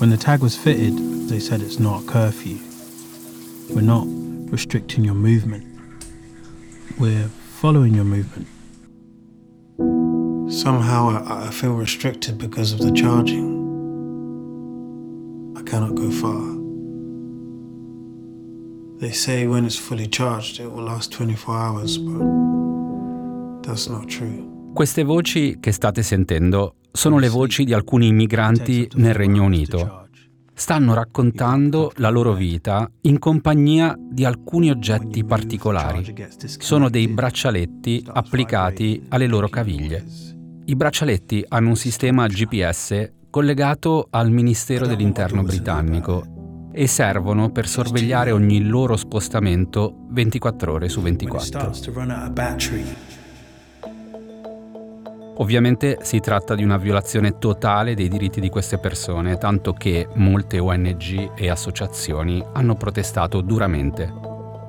When the tag was fitted, they said it's not a curfew. We're not restricting your movement. We're following your movement. Somehow I, I feel restricted because of the charging. I cannot go far. They say when it's fully charged it will last 24 hours, but that's not true. Queste voci che state sentendo sono le voci di alcuni immigranti nel Regno Unito. Stanno raccontando la loro vita in compagnia di alcuni oggetti particolari. Sono dei braccialetti applicati alle loro caviglie. I braccialetti hanno un sistema GPS collegato al Ministero dell'Interno britannico e servono per sorvegliare ogni loro spostamento 24 ore su 24. Ovviamente si tratta di una violazione totale dei diritti di queste persone, tanto che molte ONG e associazioni hanno protestato duramente.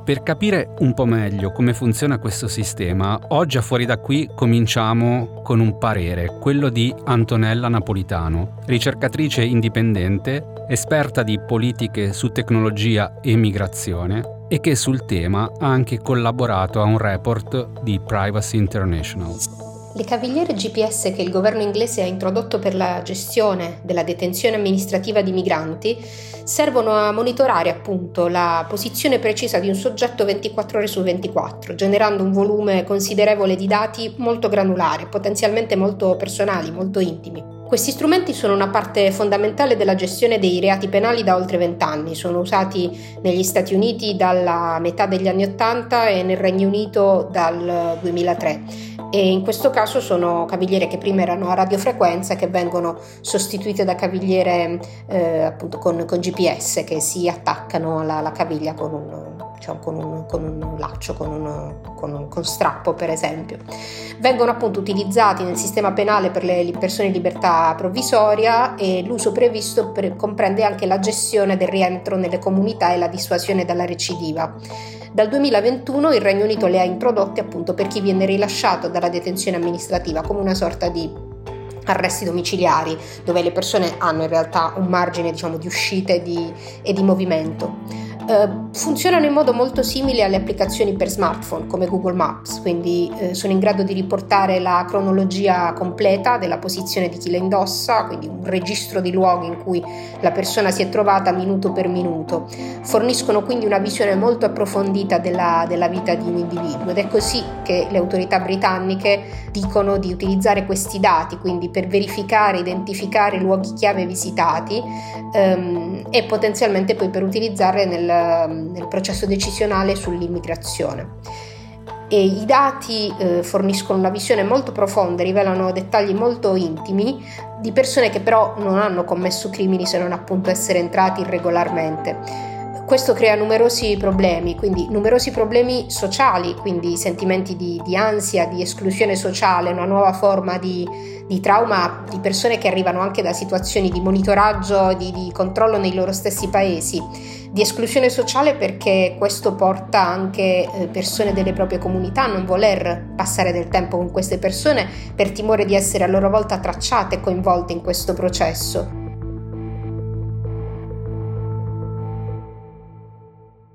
Per capire un po' meglio come funziona questo sistema, oggi a fuori da qui cominciamo con un parere, quello di Antonella Napolitano, ricercatrice indipendente, esperta di politiche su tecnologia e migrazione e che sul tema ha anche collaborato a un report di Privacy International. Le cavigliere GPS che il governo inglese ha introdotto per la gestione della detenzione amministrativa di migranti servono a monitorare appunto la posizione precisa di un soggetto 24 ore su 24, generando un volume considerevole di dati molto granulari, potenzialmente molto personali, molto intimi. Questi strumenti sono una parte fondamentale della gestione dei reati penali da oltre vent'anni, sono usati negli Stati Uniti dalla metà degli anni Ottanta e nel Regno Unito dal 2003 e in questo caso sono cavigliere che prima erano a radiofrequenza che vengono sostituite da cavigliere eh, appunto con, con, GPS che si attaccano alla, alla caviglia con un, diciamo, con, un, con un, laccio, con un, con un con strappo per esempio. Vengono appunto utilizzati nel sistema penale per le persone in libertà provvisoria e l'uso previsto per, comprende anche la gestione del rientro nelle comunità e la dissuasione dalla recidiva. Dal 2021 il Regno Unito le ha introdotte appunto per chi viene rilasciato dalla detenzione amministrativa come una sorta di arresti domiciliari dove le persone hanno in realtà un margine diciamo, di uscita e di, e di movimento. Eh, funzionano in modo molto simile alle applicazioni per smartphone come Google Maps, quindi uh, sono in grado di riportare la cronologia completa della posizione di chi la indossa, quindi un registro di luoghi in cui la persona si è trovata minuto per minuto. Forniscono quindi una visione molto approfondita della, della vita di un individuo ed è così che le autorità britanniche dicono di utilizzare questi dati, quindi per verificare, identificare luoghi chiave visitati um, e potenzialmente poi per utilizzare nel nel, processo decisionale sull'immigrazione. E I dati eh, forniscono una visione molto profonda, rivelano dettagli molto intimi di persone che però non hanno commesso crimini se non appunto essere entrati irregolarmente questo crea numerosi problemi, quindi numerosi problemi sociali, quindi sentimenti di, di ansia, di esclusione sociale, una nuova forma di, di, trauma di persone che arrivano anche da situazioni di monitoraggio, di, di controllo nei loro stessi paesi, di esclusione sociale perché questo porta anche eh, persone delle proprie comunità a non voler passare del tempo con queste persone per timore di essere a loro volta tracciate e coinvolte in questo processo.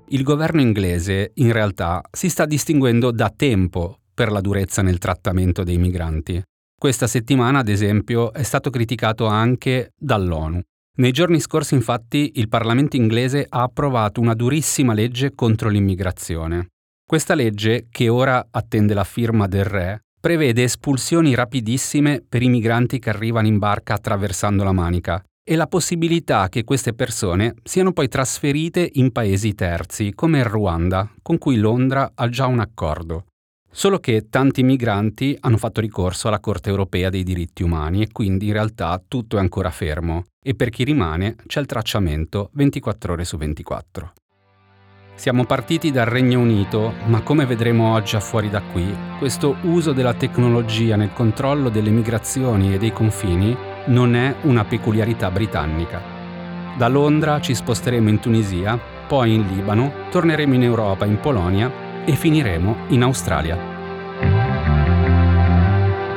Il governo inglese in realtà si sta distinguendo da tempo per la durezza nel trattamento dei migranti. Questa settimana, ad esempio, è stato criticato anche dall'ONU. Nei giorni scorsi, infatti, il Parlamento inglese ha approvato una durissima legge contro l'immigrazione. Questa legge, che ora attende la firma del Re, prevede espulsioni rapidissime per i migranti che arrivano in barca attraversando la Manica e la possibilità che queste persone siano poi trasferite in paesi terzi, come il Ruanda, con cui Londra ha già un accordo. Solo che tanti migranti hanno fatto ricorso alla Corte europea dei diritti umani e quindi in realtà tutto è ancora fermo e per chi rimane c'è il tracciamento 24 ore su 24. Siamo partiti dal Regno Unito, ma come vedremo oggi a fuori da qui, questo uso della tecnologia nel controllo delle migrazioni e dei confini non è una peculiarità britannica. Da Londra ci sposteremo in Tunisia, poi in Libano, torneremo in Europa, in Polonia e finiremo in Australia.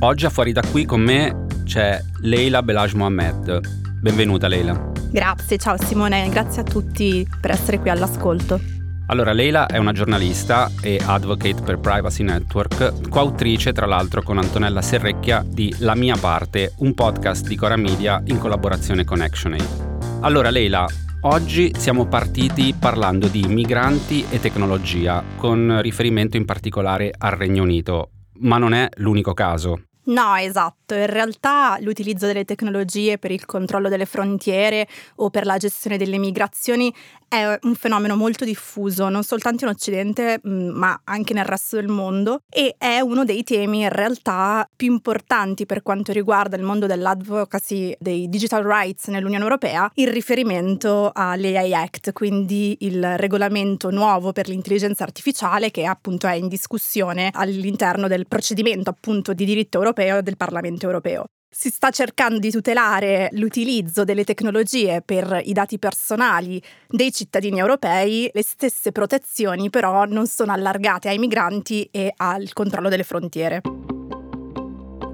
Oggi a fuori da qui con me c'è Leila Belaj Mohamed. Benvenuta Leila. Grazie, ciao Simone, grazie a tutti per essere qui all'ascolto. Allora, Leila è una giornalista e advocate per Privacy Network, coautrice tra l'altro con Antonella Serrecchia di La mia parte, un podcast di Cora Media in collaborazione con ActionAid. Allora, Leila, oggi siamo partiti parlando di migranti e tecnologia, con riferimento in particolare al Regno Unito, ma non è l'unico caso. No, esatto. In realtà l'utilizzo delle tecnologie per il controllo delle frontiere o per la gestione delle migrazioni è un fenomeno molto diffuso, non soltanto in Occidente, mm, ma anche nel resto del mondo e è uno dei temi in realtà più importanti per quanto riguarda il mondo dell'advocacy dei digital rights nell'Unione Europea, in riferimento all'AI Act, quindi il regolamento nuovo per l'intelligenza artificiale che appunto è in discussione all'interno del procedimento appunto di diritto europeo europeo del Parlamento europeo. Si sta cercando di tutelare l'utilizzo delle tecnologie per i dati personali dei cittadini europei, le stesse protezioni però non sono allargate ai migranti e al controllo delle frontiere.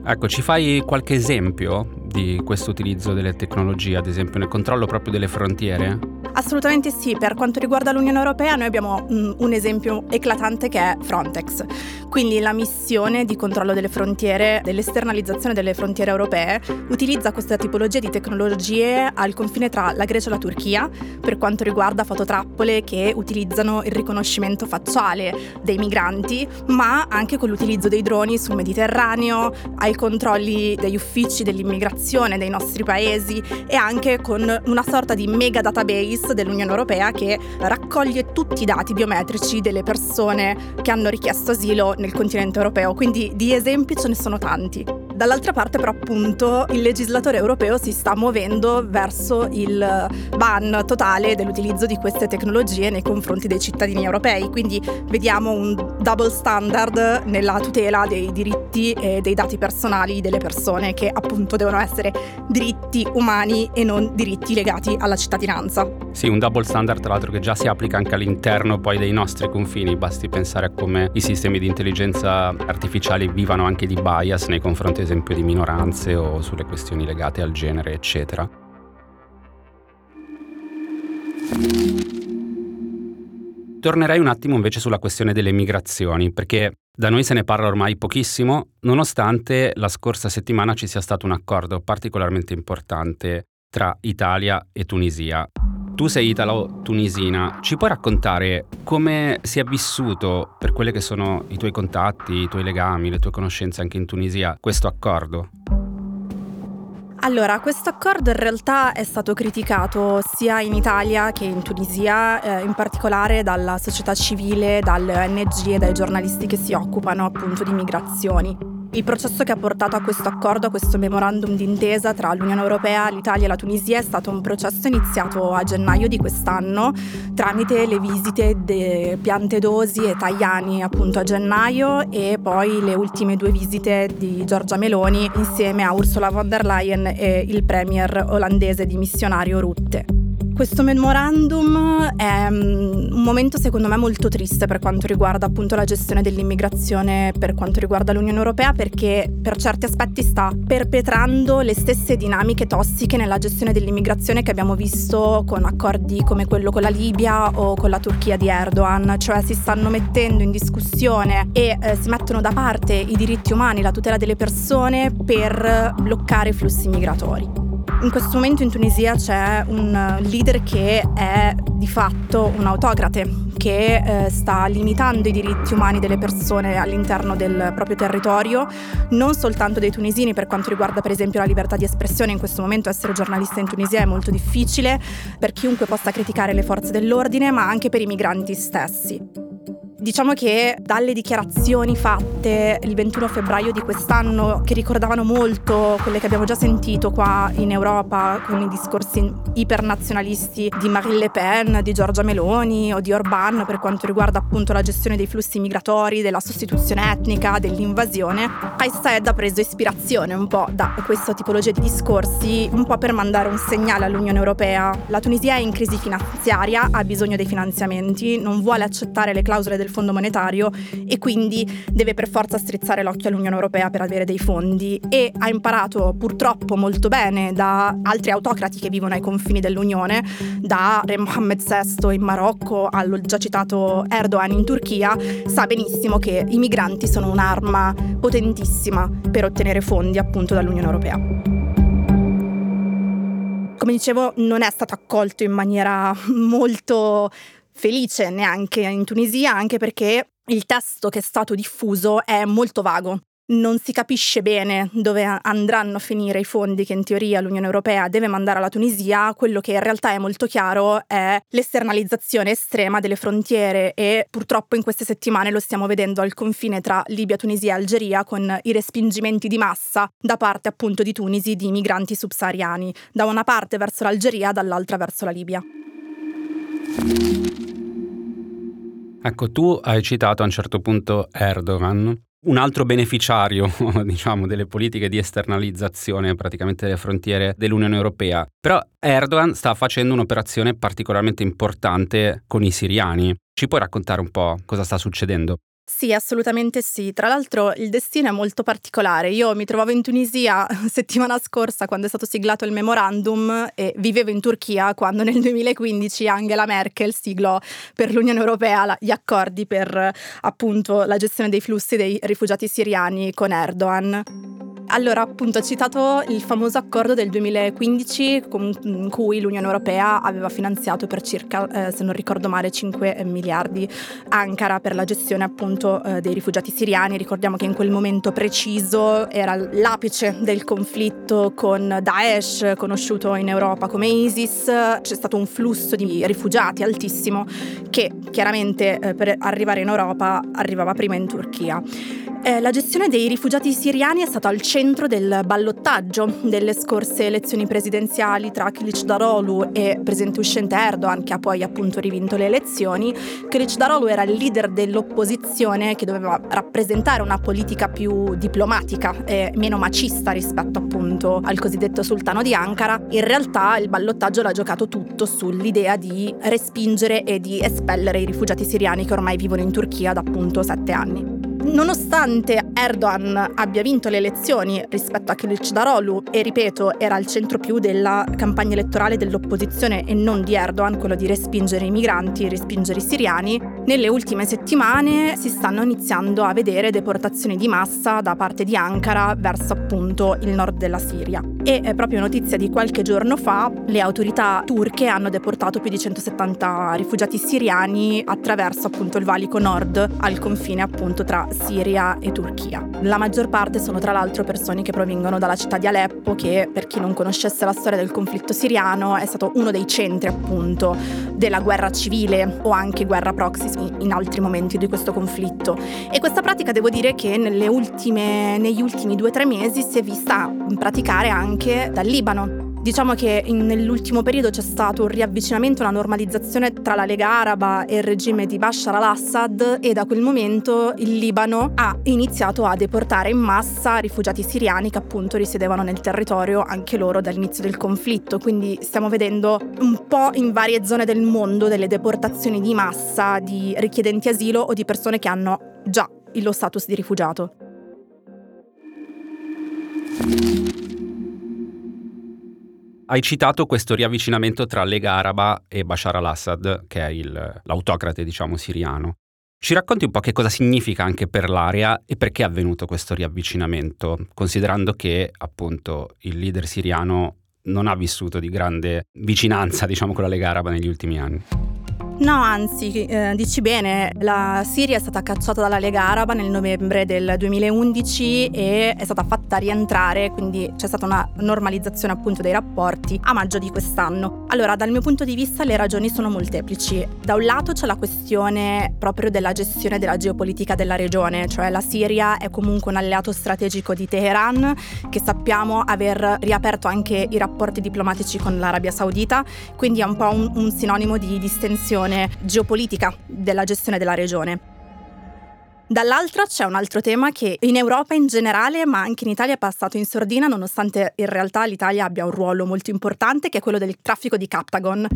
Ecco, ci fai qualche esempio di questo utilizzo delle tecnologie, ad esempio nel controllo proprio delle frontiere? Assolutamente sì, per quanto riguarda l'Unione Europea noi abbiamo mm, un esempio eclatante che è Frontex, quindi la missione di controllo delle frontiere, dell'esternalizzazione delle frontiere europee, utilizza questa tipologia di tecnologie al confine tra la Grecia e la Turchia per quanto riguarda fototrappole che utilizzano il riconoscimento facciale dei migranti, ma anche con l'utilizzo dei droni sul Mediterraneo, ai controlli degli uffici dell'immigrazione cooperazione dei nostri paesi e anche con una sorta di mega database dell'Unione Europea che raccoglie tutti i dati biometrici delle persone che hanno richiesto asilo nel continente europeo. Quindi di esempi ce ne sono tanti. Dall'altra parte però appunto il legislatore europeo si sta muovendo verso il ban totale dell'utilizzo di queste tecnologie nei confronti dei cittadini europei, quindi vediamo un double standard nella tutela dei diritti e dei dati personali delle persone che appunto devono essere diritti umani e non diritti legati alla cittadinanza. Sì, un double standard tra l'altro che già si applica anche all'interno poi dei nostri confini, basti pensare a come i sistemi di intelligenza artificiali vivano anche di bias nei confronti esempio di minoranze o sulle questioni legate al genere, eccetera. Tornerei un attimo invece sulla questione delle migrazioni, perché da noi se ne parla ormai pochissimo, nonostante la scorsa settimana ci sia stato un accordo particolarmente importante tra Italia e Tunisia. Tu sei italo-tunisina, ci puoi raccontare come si è vissuto, per quelli che sono i tuoi contatti, i tuoi legami, le tue conoscenze anche in Tunisia, questo accordo? Allora, questo accordo in realtà è stato criticato sia in Italia che in Tunisia, eh, in particolare dalla società civile, dalle ONG e dai giornalisti che si occupano appunto di migrazioni. Il processo che ha portato a questo accordo, a questo memorandum d'intesa tra l'Unione Europea, l'Italia e la Tunisia è stato un processo iniziato a gennaio di quest'anno tramite le visite di Piantedosi e Tajani appunto a gennaio e poi le ultime due visite di Giorgia Meloni insieme a Ursula von der Leyen e il premier olandese dimissionario Rutte. Questo memorandum è mm, un momento secondo me molto triste per quanto riguarda appunto la gestione dell'immigrazione, per quanto riguarda l'Unione Europea, perché per certi aspetti sta perpetrando le stesse dinamiche tossiche nella gestione dell'immigrazione che abbiamo visto con accordi come quello con la Libia o con la Turchia di Erdogan, cioè si stanno mettendo in discussione e eh, si mettono da parte i diritti umani, la tutela delle persone per bloccare i flussi migratori. In questo momento in Tunisia c'è un leader che è di fatto un autocrate, che eh, sta limitando i diritti umani delle persone all'interno del proprio territorio, non soltanto dei tunisini per quanto riguarda per esempio la libertà di espressione, in questo momento essere giornalista in Tunisia è molto difficile per chiunque possa criticare le forze dell'ordine, ma anche per i migranti stessi. Diciamo che dalle dichiarazioni fatte il 21 febbraio di quest'anno, che ricordavano molto quelle che abbiamo già sentito qua in Europa con i discorsi ipernazionalisti di Marine Le Pen, di Giorgia Meloni o di Orban per quanto riguarda appunto la gestione dei flussi migratori, della sostituzione etnica, dell'invasione, Said ha preso ispirazione un po' da questa tipologia di discorsi, un po' per mandare un segnale all'Unione Europea. La Tunisia è in crisi finanziaria, ha bisogno dei finanziamenti, non vuole accettare le clausole del Fondo Monetario e quindi deve per forza strizzare l'occhio all'Unione Europea per avere dei fondi. E ha imparato purtroppo molto bene da altri autocrati che vivono ai confini dell'Unione, da Re Mohammed VI in Marocco allo già citato Erdogan in Turchia, sa benissimo che i migranti sono un'arma potentissima per ottenere fondi appunto dall'Unione Europea. Come dicevo, non è stato accolto in maniera molto felice neanche in Tunisia, anche perché il testo che è stato diffuso è molto vago. Non si capisce bene dove andranno a finire i fondi che in teoria l'Unione Europea deve mandare alla Tunisia, quello che in realtà è molto chiaro è l'esternalizzazione estrema delle frontiere e purtroppo in queste settimane lo stiamo vedendo al confine tra Libia, Tunisia e Algeria con i respingimenti di massa da parte appunto di Tunisi di migranti subsahariani, da una parte verso l'Algeria, dall'altra verso la Libia. Ecco, tu hai citato a un certo punto Erdogan, un altro beneficiario, diciamo, delle politiche di esternalizzazione praticamente delle frontiere dell'Unione Europea. Però Erdogan sta facendo un'operazione particolarmente importante con i siriani. Ci puoi raccontare un po' cosa sta succedendo? Sì, assolutamente sì. Tra l'altro il destino è molto particolare. Io mi trovavo in Tunisia settimana scorsa quando è stato siglato il memorandum e vivevo in Turchia quando nel 2015 Angela Merkel siglò per l'Unione Europea gli accordi per appunto la gestione dei flussi dei rifugiati siriani con Erdogan. Allora, appunto, ho citato il famoso accordo del 2015 con cui l'Unione Europea aveva finanziato per circa, eh, se non ricordo male, 5 miliardi Ankara per la gestione appunto eh, dei rifugiati siriani. Ricordiamo che in quel momento preciso era l'apice del conflitto con Daesh, conosciuto in Europa come ISIS. C'è stato un flusso di rifugiati altissimo che chiaramente eh, per arrivare in Europa arrivava prima in Turchia. Eh, la gestione dei rifugiati siriani è stata al centro del ballottaggio delle scorse elezioni presidenziali tra Kilic Darolu e presidente uscente Erdogan, che ha poi appunto rivinto le elezioni. Kilic Darolu era il leader dell'opposizione che doveva rappresentare una politica più diplomatica e meno macista rispetto appunto al cosiddetto sultano di Ankara. In realtà il ballottaggio l'ha giocato tutto sull'idea di respingere e di espellere i rifugiati siriani che ormai vivono in Turchia da appunto sette anni. Nonostante Erdogan abbia vinto le elezioni rispetto a Kılıçdaroğlu e ripeto era al centro più della campagna elettorale dell'opposizione e non di Erdogan, quello di respingere i migranti, respingere i siriani, nelle ultime settimane si stanno iniziando a vedere deportazioni di massa da parte di Ankara verso appunto il nord della Siria. E è proprio notizia di qualche giorno fa le autorità turche hanno deportato più di 170 rifugiati siriani attraverso appunto il valico nord al confine appunto tra Siria e Turchia. La maggior parte sono tra l'altro persone che provengono dalla città di Aleppo che per chi non conoscesse la storia del conflitto siriano è stato uno dei centri appunto della guerra civile o anche guerra proxy in altri momenti di questo conflitto. E questa pratica devo dire che ultime, negli ultimi due o tre mesi si è vista praticare anche dal Libano Diciamo che in, nell'ultimo periodo c'è stato un riavvicinamento, una normalizzazione tra la Lega Araba e il regime di Bashar al-Assad e da quel momento il Libano ha iniziato a deportare in massa rifugiati siriani che appunto risiedevano nel territorio anche loro dall'inizio del conflitto. Quindi stiamo vedendo un po' in varie zone del mondo delle deportazioni di massa di richiedenti asilo o di persone che hanno già lo status di rifugiato. Hai citato questo riavvicinamento tra Lega Araba e Bashar al-Assad, che è il, l'autocrate, diciamo, siriano. Ci racconti un po' che cosa significa anche per l'area e perché è avvenuto questo riavvicinamento, considerando che appunto il leader siriano non ha vissuto di grande vicinanza, diciamo, con la Lega Araba negli ultimi anni. No, anzi, eh, dici bene, la Siria è stata cacciata dalla Lega Araba nel novembre del 2011 e è stata fatta rientrare, quindi c'è stata una normalizzazione appunto dei rapporti a maggio di quest'anno. Allora, dal mio punto di vista le ragioni sono molteplici. Da un lato c'è la questione proprio della gestione della geopolitica della regione, cioè la Siria è comunque un alleato strategico di Teheran, che sappiamo aver riaperto anche i rapporti diplomatici con l'Arabia Saudita, quindi è un po' un, un sinonimo di distensione geopolitica della gestione della regione. Dall'altra c'è un altro tema che in Europa in generale, ma anche in Italia è passato in sordina, nonostante in realtà l'Italia abbia un ruolo molto importante, che è quello del traffico di Captagon.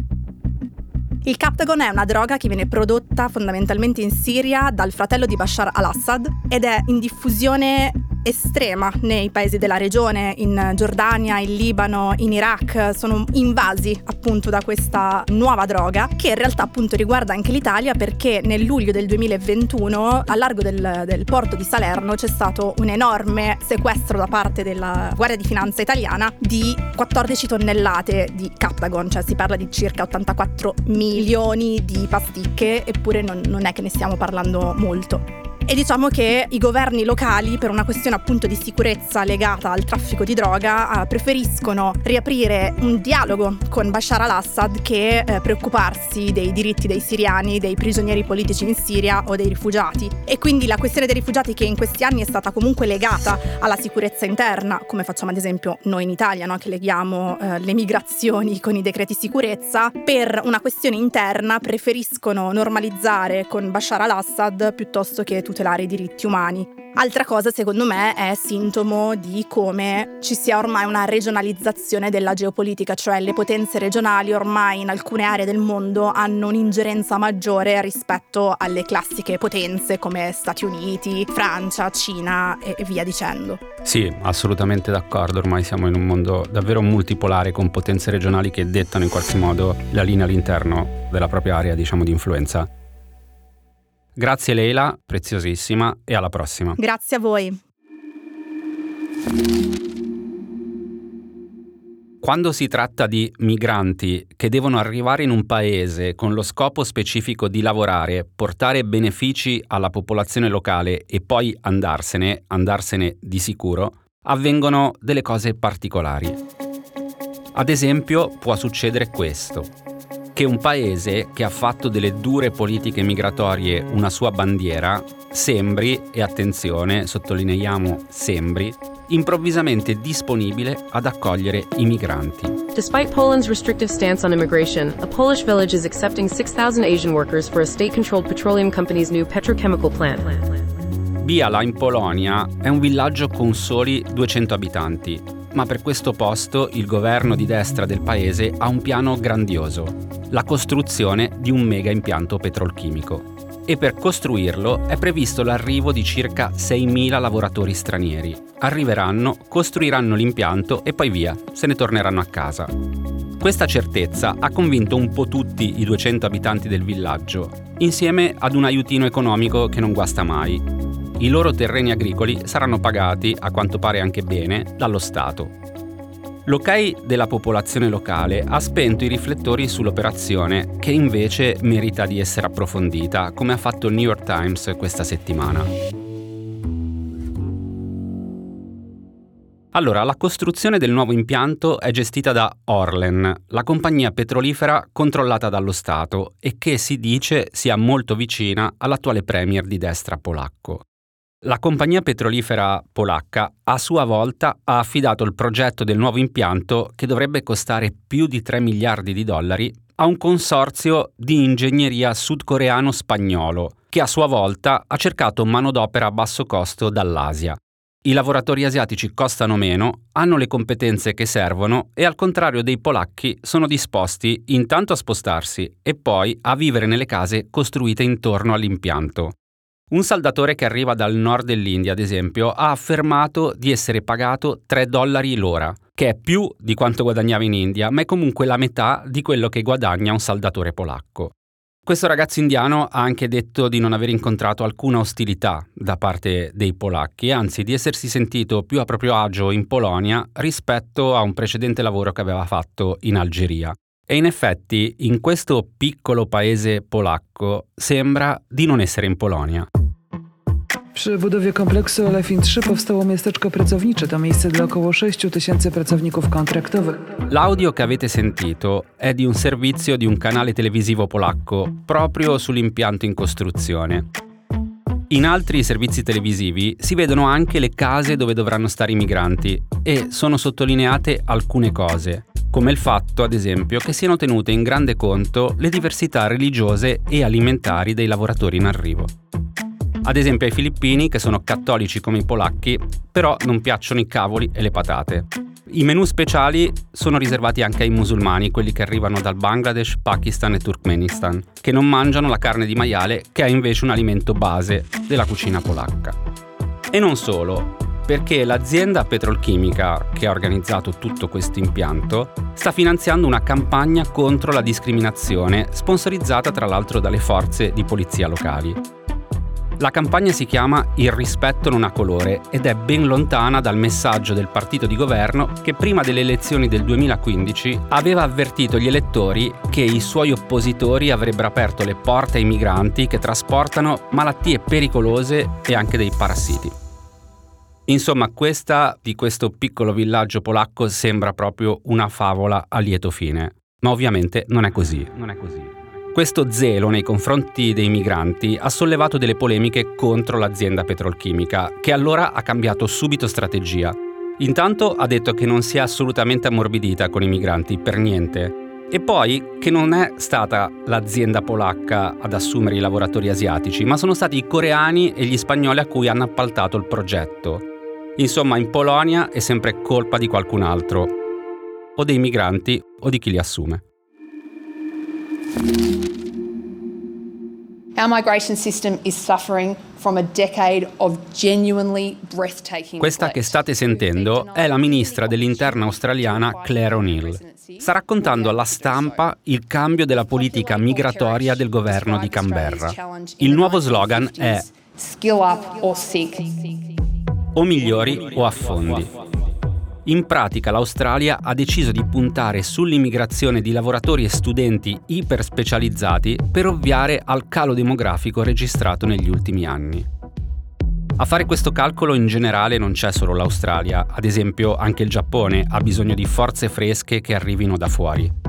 Il Captagon è una droga che viene prodotta fondamentalmente in Siria dal fratello di Bashar al-Assad ed è in diffusione estrema nei paesi della regione, in Giordania, in Libano, in Iraq, sono invasi appunto da questa nuova droga che in realtà appunto riguarda anche l'Italia perché nel luglio del 2021 a largo del, del porto di Salerno c'è stato un enorme sequestro da parte della Guardia di Finanza italiana di 14 tonnellate di Captagon, cioè si parla di circa 84 milioni di pasticche, eppure non, non è che ne stiamo parlando molto. E diciamo che i governi locali, per una questione appunto di sicurezza legata al traffico di droga, eh, preferiscono riaprire un dialogo con Bashar al-Assad che eh, preoccuparsi dei diritti dei siriani, dei prigionieri politici in Siria o dei rifugiati. E quindi la questione dei rifugiati che in questi anni è stata comunque legata alla sicurezza interna, come facciamo ad esempio noi in Italia, no? che leghiamo eh, le migrazioni con i decreti sicurezza, per una questione interna preferiscono normalizzare con Bashar al-Assad piuttosto che tutelare tutelare i diritti umani. Altra cosa, secondo me, è sintomo di come ci sia ormai una regionalizzazione della geopolitica, cioè le potenze regionali ormai in alcune aree del mondo hanno un'ingerenza maggiore rispetto alle classiche potenze come Stati Uniti, Francia, Cina e, via dicendo. Sì, assolutamente d'accordo, ormai siamo in un mondo davvero multipolare con potenze regionali che dettano in qualche modo la linea all'interno della propria area, diciamo, di influenza. Grazie Leila, preziosissima e alla prossima. Grazie a voi. Quando si tratta di migranti che devono arrivare in un paese con lo scopo specifico di lavorare, portare benefici alla popolazione locale e poi andarsene, andarsene di sicuro, avvengono delle cose particolari. Ad esempio può succedere questo che un paese che ha fatto delle dure politiche migratorie una sua bandiera sembri, e attenzione, sottolineiamo sembri, improvvisamente disponibile ad accogliere i migranti. Despite Poland's restrictive stance on immigration, a Polish village is accepting 6,000 Asian workers for a state-controlled petroleum company's new petrochemical plant. Biala in Polonia è un villaggio con soli 200 abitanti, ma per questo posto il governo di destra del paese ha un piano grandioso la costruzione di un mega impianto petrolchimico. E per costruirlo è previsto l'arrivo di circa 6.000 lavoratori stranieri. Arriveranno, costruiranno l'impianto e poi via, se ne torneranno a casa. Questa certezza ha convinto un po' tutti i 200 abitanti del villaggio, insieme ad un aiutino economico che non guasta mai. I loro terreni agricoli saranno pagati, a quanto pare anche bene, dallo Stato. L'ok della popolazione locale ha spento i riflettori sull'operazione, che invece merita di essere approfondita, come ha fatto il New York Times questa settimana. Allora, la costruzione del nuovo impianto è gestita da Orlen, la compagnia petrolifera controllata dallo Stato e che si dice sia molto vicina all'attuale premier di destra polacco. La compagnia petrolifera polacca a sua volta ha affidato il progetto del nuovo impianto che dovrebbe costare più di 3 miliardi di dollari a un consorzio di ingegneria sudcoreano-spagnolo che a sua volta ha cercato manodopera a basso costo dall'Asia. I lavoratori asiatici costano meno, hanno le competenze che servono e al contrario dei polacchi sono disposti intanto a spostarsi e poi a vivere nelle case costruite intorno all'impianto. Un saldatore che arriva dal nord dell'India, ad esempio, ha affermato di essere pagato 3 dollari l'ora, che è più di quanto guadagnava in India, ma è comunque la metà di quello che guadagna un saldatore polacco. Questo ragazzo indiano ha anche detto di non aver incontrato alcuna ostilità da parte dei polacchi, anzi di essersi sentito più a proprio agio in Polonia rispetto a un precedente lavoro che aveva fatto in Algeria. E in effetti in questo piccolo paese polacco sembra di non essere in Polonia. Przy budowie kompleksu Olefin 3 powstało miasteczko pracownicze. To miejsce dla około 6 tysięcy pracowników kontraktowych. L'audio che avete sentito è di un servizio di un canale televisivo polacco proprio sull'impianto in costruzione. In altri servizi televisivi si vedono anche le case dove dovranno stare i migranti e sono sottolineate alcune cose, come il fatto, ad esempio, che siano tenute in grande conto le diversità religiose e alimentari dei lavoratori in arrivo. Ad esempio ai filippini, che sono cattolici come i polacchi, però non piacciono i cavoli e le patate. I menù speciali sono riservati anche ai musulmani, quelli che arrivano dal Bangladesh, Pakistan e Turkmenistan, che non mangiano la carne di maiale, che è invece un alimento base della cucina polacca. E non solo, perché l'azienda petrolchimica che ha organizzato tutto questo impianto sta finanziando una campagna contro la discriminazione, sponsorizzata tra l'altro dalle forze di polizia locali. La campagna si chiama Il rispetto non ha colore ed è ben lontana dal messaggio del partito di governo che prima delle elezioni del 2015 aveva avvertito gli elettori che i suoi oppositori avrebbero aperto le porte ai migranti che trasportano malattie pericolose e anche dei parassiti. Insomma, questa di questo piccolo villaggio polacco sembra proprio una favola a lieto fine. Ma ovviamente non è così. Non è così. Questo zelo nei confronti dei migranti ha sollevato delle polemiche contro l'azienda petrolchimica, che allora ha cambiato subito strategia. Intanto ha detto che non si è assolutamente ammorbidita con i migranti, per niente. E poi che non è stata l'azienda polacca ad assumere i lavoratori asiatici, ma sono stati i coreani e gli spagnoli a cui hanno appaltato il progetto. Insomma, in Polonia è sempre colpa di qualcun altro, o dei migranti o di chi li assume. Questa che state sentendo è la ministra dell'interno australiana Claire O'Neill. Sta raccontando alla stampa il cambio della politica migratoria del governo di Canberra. Il nuovo slogan è Skill up or seek. O migliori o affondi. In pratica l'Australia ha deciso di puntare sull'immigrazione di lavoratori e studenti iperspecializzati per ovviare al calo demografico registrato negli ultimi anni. A fare questo calcolo in generale non c'è solo l'Australia, ad esempio anche il Giappone ha bisogno di forze fresche che arrivino da fuori.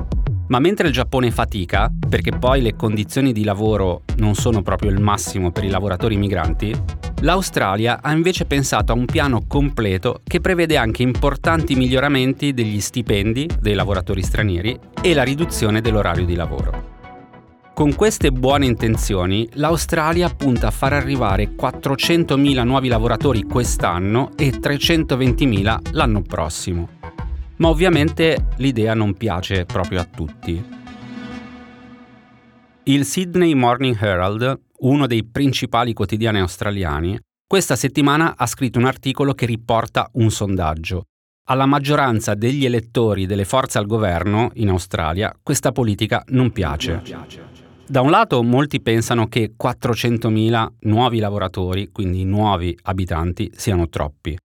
Ma mentre il Giappone fatica, perché poi le condizioni di lavoro non sono proprio il massimo per i lavoratori migranti, l'Australia ha invece pensato a un piano completo che prevede anche importanti miglioramenti degli stipendi dei lavoratori stranieri e la riduzione dell'orario di lavoro. Con queste buone intenzioni, l'Australia punta a far arrivare 400.000 nuovi lavoratori quest'anno e 320.000 l'anno prossimo. Ma ovviamente l'idea non piace proprio a tutti. Il Sydney Morning Herald, uno dei principali quotidiani australiani, questa settimana ha scritto un articolo che riporta un sondaggio. Alla maggioranza degli elettori delle forze al governo in Australia questa politica non piace. Da un lato molti pensano che 400.000 nuovi lavoratori, quindi nuovi abitanti, siano troppi.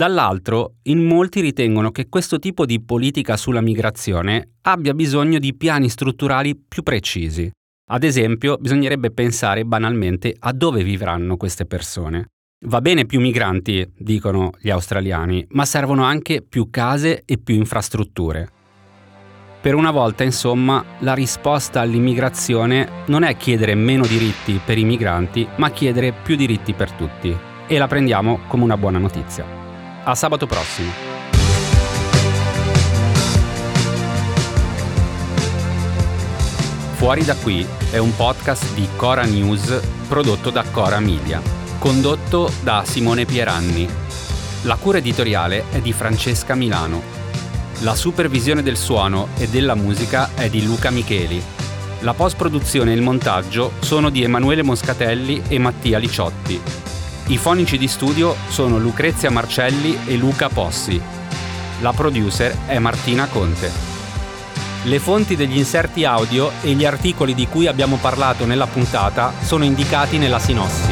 Dall'altro, in molti ritengono che questo tipo di politica sulla migrazione abbia bisogno di piani strutturali più precisi. Ad esempio, bisognerebbe pensare banalmente a dove vivranno queste persone. Va bene più migranti, dicono gli australiani, ma servono anche più case e più infrastrutture. Per una volta, insomma, la risposta all'immigrazione non è chiedere meno diritti per i migranti, ma chiedere più diritti per tutti. e la prendiamo come una buona notizia. A sabato prossimo. Fuori da qui è un podcast di Cora News prodotto da Cora Media, condotto da Simone Pieranni. La cura editoriale è di Francesca Milano. La supervisione del suono e della musica è di Luca Micheli. La post-produzione e il montaggio sono di Emanuele Moscatelli e Mattia Liciotti. I fonici di studio sono Lucrezia Marcelli e Luca Possi. La producer è Martina Conte. Le fonti degli inserti audio e gli articoli di cui abbiamo parlato nella puntata sono indicati nella sinossi.